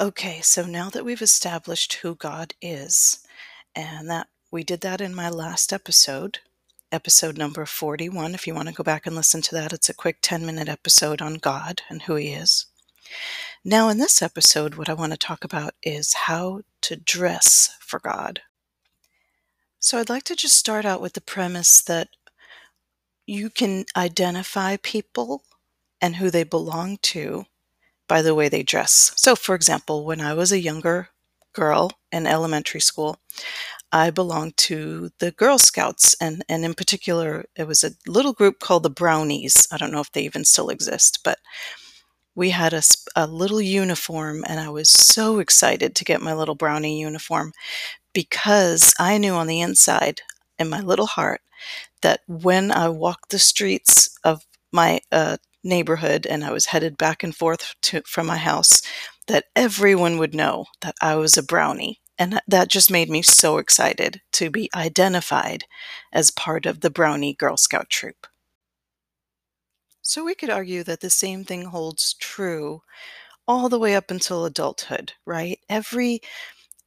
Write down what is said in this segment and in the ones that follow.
Okay, so now that we've established who God is, and that we did that in my last episode, episode number 41. If you want to go back and listen to that, it's a quick 10 minute episode on God and who He is. Now, in this episode, what I want to talk about is how to dress for God. So, I'd like to just start out with the premise that you can identify people and who they belong to by the way they dress. So, for example, when I was a younger girl in elementary school, I belonged to the Girl Scouts, and, and in particular, it was a little group called the Brownies. I don't know if they even still exist, but we had a, a little uniform, and I was so excited to get my little brownie uniform because I knew on the inside, in my little heart, that when I walked the streets of my uh, neighborhood and I was headed back and forth to, from my house, that everyone would know that I was a brownie. And that just made me so excited to be identified as part of the Brownie Girl Scout troop. So we could argue that the same thing holds true all the way up until adulthood, right? Every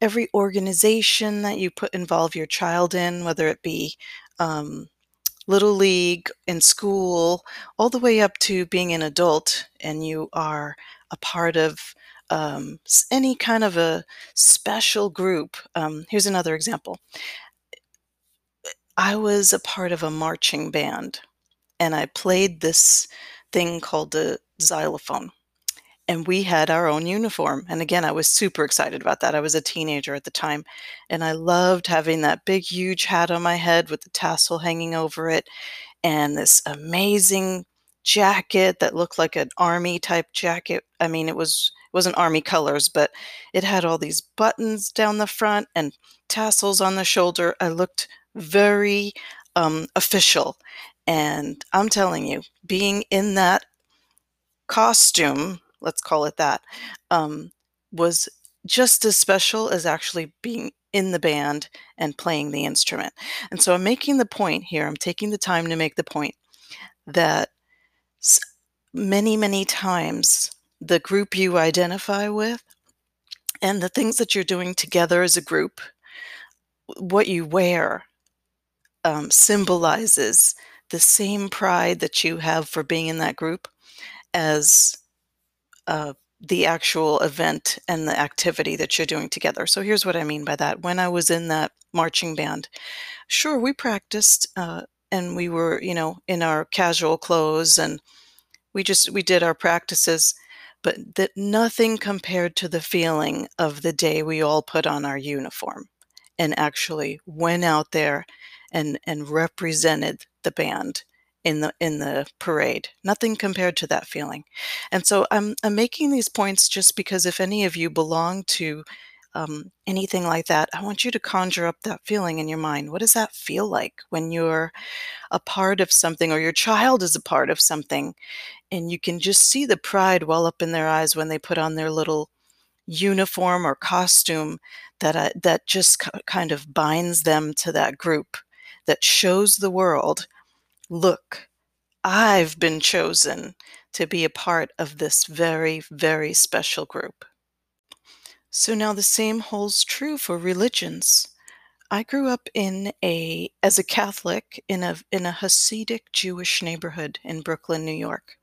every organization that you put involve your child in, whether it be um, little league in school, all the way up to being an adult and you are a part of um, any kind of a special group. Um, here's another example. I was a part of a marching band and I played this thing called the xylophone and we had our own uniform. And again, I was super excited about that. I was a teenager at the time, and I loved having that big, huge hat on my head with the tassel hanging over it, and this amazing jacket that looked like an army type jacket. I mean, it was it wasn't army colors, but it had all these buttons down the front and tassels on the shoulder. I looked very um, official. And I'm telling you, being in that costume let's call it that, um, was just as special as actually being in the band and playing the instrument. And so I'm making the point here, I'm taking the time to make the point that many, many times the group you identify with and the things that you're doing together as a group, what you wear um, symbolizes the same pride that you have for being in that group as uh, the actual event and the activity that you're doing together. So here's what I mean by that. When I was in that marching band, sure, we practiced uh, and we were, you know, in our casual clothes and we just we did our practices, but that nothing compared to the feeling of the day we all put on our uniform and actually went out there and and represented the band in the in the parade. Nothing compared to that feeling. And so I'm I'm making these points just because if any of you belong to um, anything like that, I want you to conjure up that feeling in your mind. What does that feel like when you're a part of something or your child is a part of something and you can just see the pride well up in their eyes when they put on their little uniform or costume that uh, that just kind of binds them to that group that shows the world Look, I've been chosen to be a part of this very, very special group. So now the same holds true for religions. I grew up in a as a Catholic in a in a Hasidic Jewish neighborhood in Brooklyn, New York.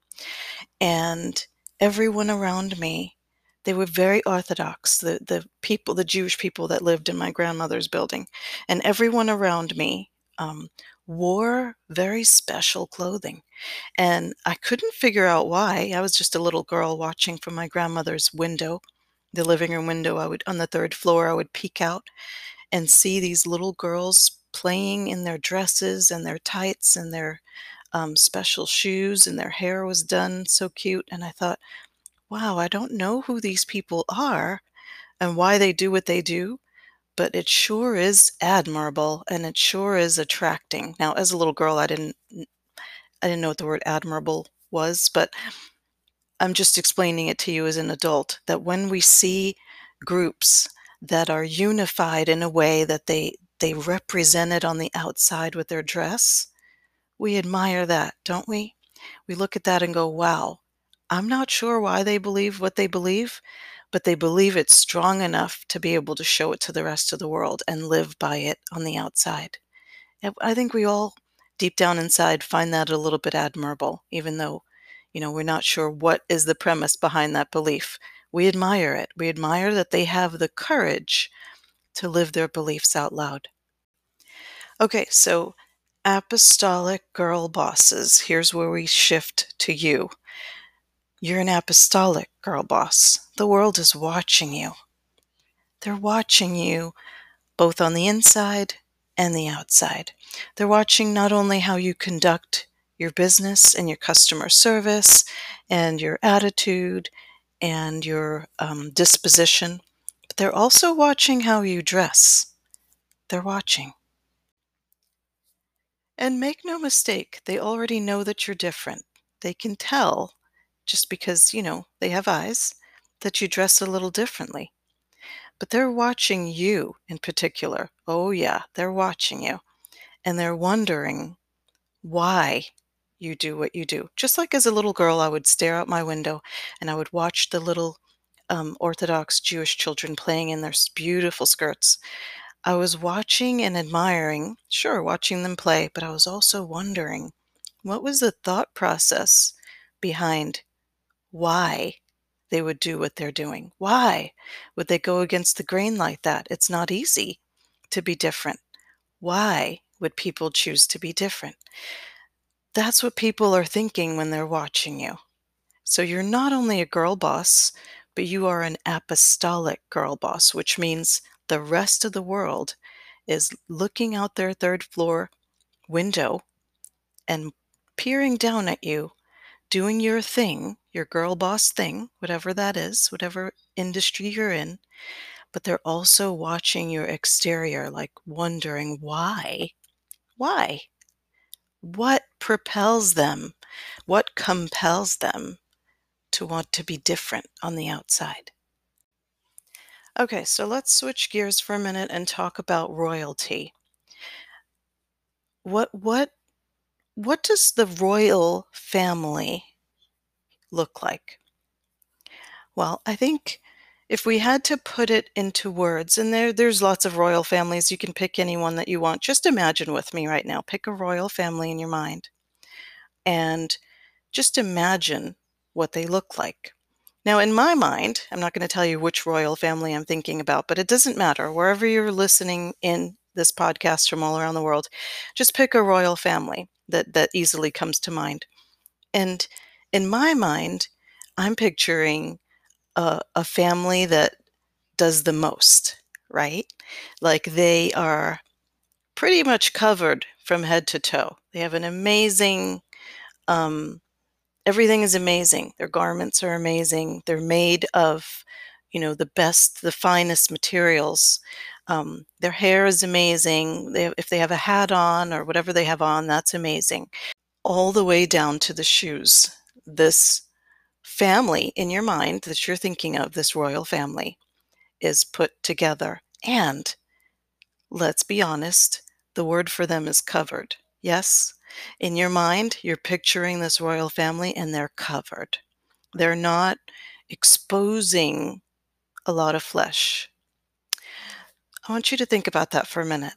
And everyone around me, they were very orthodox, the the people, the Jewish people that lived in my grandmother's building. And everyone around me um, wore very special clothing. And I couldn't figure out why. I was just a little girl watching from my grandmother's window, the living room window. I would, on the third floor, I would peek out and see these little girls playing in their dresses and their tights and their um, special shoes, and their hair was done so cute. And I thought, wow, I don't know who these people are and why they do what they do, but it sure is admirable and it sure is attracting. Now, as a little girl, I didn't I didn't know what the word admirable was, but I'm just explaining it to you as an adult that when we see groups that are unified in a way that they they represent it on the outside with their dress, we admire that, don't we? We look at that and go, "Wow, I'm not sure why they believe what they believe, but they believe it's strong enough to be able to show it to the rest of the world and live by it on the outside. I think we all, deep down inside, find that a little bit admirable, even though, you know, we're not sure what is the premise behind that belief. We admire it. We admire that they have the courage to live their beliefs out loud. Okay, so apostolic girl bosses. Here's where we shift to you. You're an apostolic girl boss. The world is watching you. They're watching you both on the inside and the outside. They're watching not only how you conduct your business and your customer service and your attitude and your um, disposition, but they're also watching how you dress. They're watching. And make no mistake, they already know that you're different. They can tell just because, you know, they have eyes that you dress a little differently. But they're watching you in particular. Oh, yeah, they're watching you. And they're wondering why you do what you do. Just like as a little girl, I would stare out my window and I would watch the little um, Orthodox Jewish children playing in their beautiful skirts. I was watching and admiring, sure, watching them play, but I was also wondering what was the thought process behind why they would do what they're doing. Why would they go against the grain like that? It's not easy to be different. Why would people choose to be different? That's what people are thinking when they're watching you. So you're not only a girl boss, but you are an apostolic girl boss, which means the rest of the world is looking out their third floor window and peering down at you, doing your thing, your girl boss thing, whatever that is, whatever industry you're in. But they're also watching your exterior, like wondering why. Why? What propels them? What compels them to want to be different on the outside? Okay, so let's switch gears for a minute and talk about royalty. What what what does the royal family look like? Well, I think if we had to put it into words, and there there's lots of royal families, you can pick any one that you want. Just imagine with me right now. Pick a royal family in your mind. And just imagine what they look like. Now, in my mind, I'm not going to tell you which royal family I'm thinking about, but it doesn't matter. Wherever you're listening in this podcast from all around the world, just pick a royal family that, that easily comes to mind. And in my mind, I'm picturing a, a family that does the most, right? Like they are pretty much covered from head to toe. They have an amazing um, everything is amazing. Their garments are amazing. They're made of, you know, the best, the finest materials. Um, their hair is amazing. They, if they have a hat on or whatever they have on, that's amazing. All the way down to the shoes. This family in your mind that you're thinking of, this royal family, is put together. And let's be honest, the word for them is covered. Yes? In your mind, you're picturing this royal family and they're covered. They're not exposing a lot of flesh. I want you to think about that for a minute.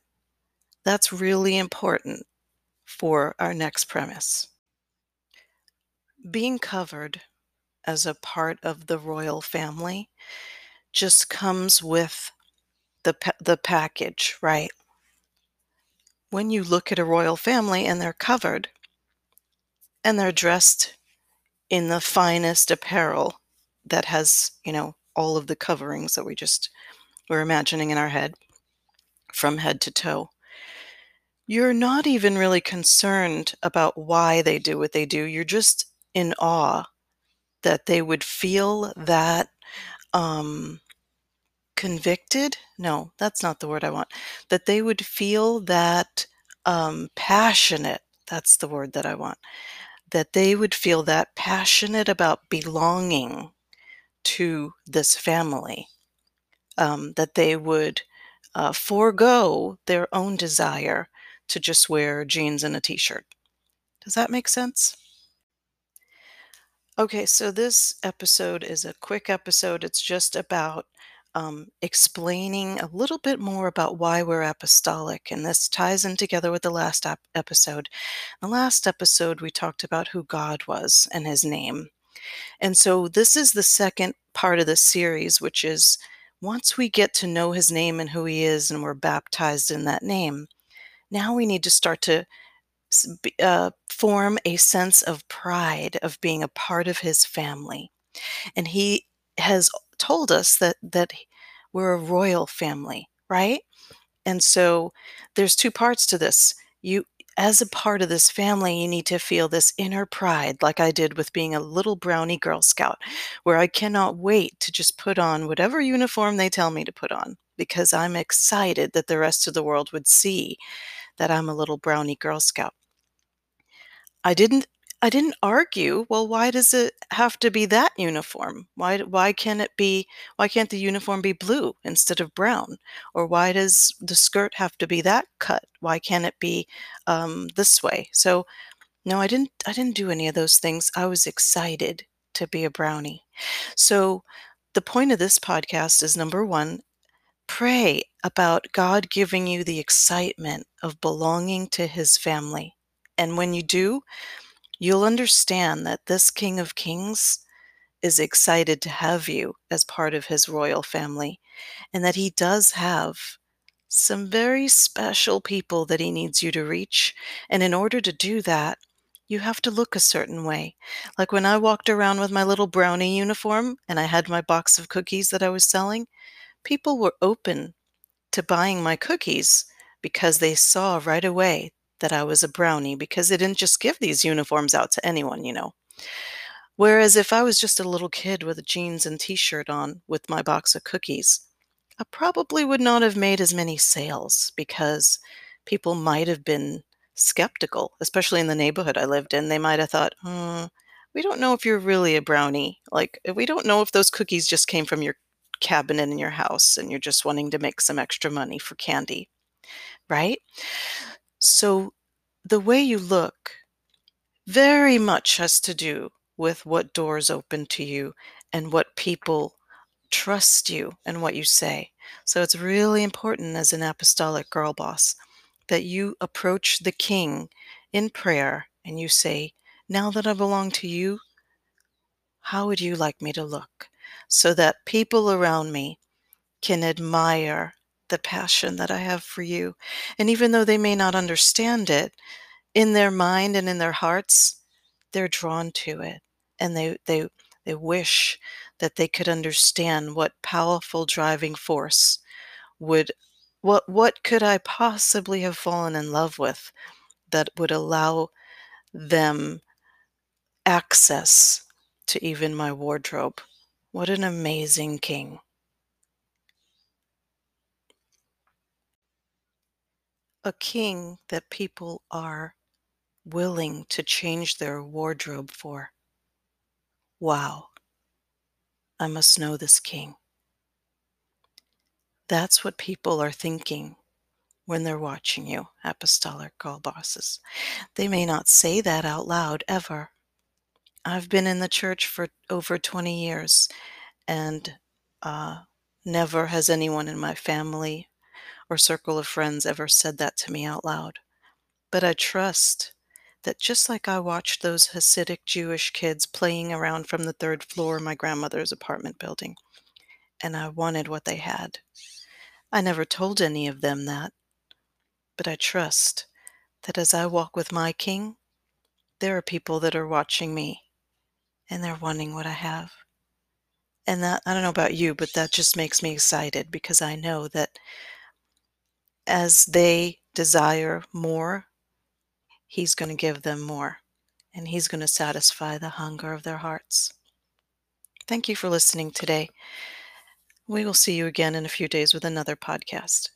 That's really important for our next premise. Being covered as a part of the royal family just comes with the, the package, right? when you look at a royal family and they're covered and they're dressed in the finest apparel that has, you know, all of the coverings that we just were imagining in our head from head to toe. You're not even really concerned about why they do what they do. You're just in awe that they would feel that um, convicted no that's not the word i want that they would feel that um, passionate that's the word that i want that they would feel that passionate about belonging to this family um, that they would uh, forego their own desire to just wear jeans and a t-shirt does that make sense Okay, so this episode is a quick episode. It's just about um, explaining a little bit more about why we're apostolic, and this ties in together with the last ep- episode. The last episode, we talked about who God was and his name. And so this is the second part of the series, which is once we get to know his name and who he is, and we're baptized in that name, now we need to start to uh, form a sense of pride of being a part of his family. And he has told us that that we're a royal family, right? And so there's two parts to this. You as a part of this family, you need to feel this inner pride, like I did with being a little brownie Girl Scout, where I cannot wait to just put on whatever uniform they tell me to put on because I'm excited that the rest of the world would see that I'm a little brownie Girl Scout. I didn't I didn't argue, "Well, why does it have to be that uniform? Why why can't it be why can't the uniform be blue instead of brown? Or why does the skirt have to be that cut? Why can't it be, um, this way?" So, no, I didn't I didn't do any of those things. I was excited to be a brownie. So, the point of this podcast is, number 1, pray about God giving you the excitement of belonging to his family. And when you do, you'll understand that this King of Kings is excited to have you as part of his royal family, and that he does have some very special people that he needs you to reach. And in order to do that, you have to look a certain way. Like when I walked around with my little brownie uniform and I had my box of cookies that I was selling, people were open to buying my cookies because they saw right away that I was a brownie because they didn't just give these uniforms out to anyone, you know. Whereas if I was just a little kid with jeans and t-shirt on with my box of cookies, I probably would not have made as many sales because people might have been skeptical, especially in the neighborhood I lived in. They might have thought, hmm, we don't know if you're really a brownie. Like, we don't know if those cookies just came from your cabinet in your house and you're just wanting to make some extra money for candy, right? So the way you look very much has to do with what doors open to you and what people trust you and what you say. So it's really important as an apostolic girl boss that you approach the king in prayer and you say, Now that I belong to you, how would you like me to look? So that people around me can admire the passion that I have for you. And even though they may not understand it, in their mind and in their hearts, they're drawn to it. And they, they, they wish that they could understand what powerful driving force would what what could I possibly have fallen in love with that would allow them access to even my wardrobe. What an amazing king. A king that people are willing to change their wardrobe for. Wow, I must know this king. That's what people are thinking when they're watching you, apostolic girl bosses. They may not say that out loud ever. I've been in the church for over 20 years, and uh, never has anyone in my family or circle of friends ever said that to me out loud. But I trust that just like I watched those Hasidic Jewish kids playing around from the third floor of my grandmother's apartment building, and I wanted what they had. I never told any of them that, but I trust that as I walk with my King, there are people that are watching me and they're wanting what I have. And that, I don't know about you, but that just makes me excited because I know that as they desire more, He's going to give them more, and He's going to satisfy the hunger of their hearts. Thank you for listening today. We will see you again in a few days with another podcast.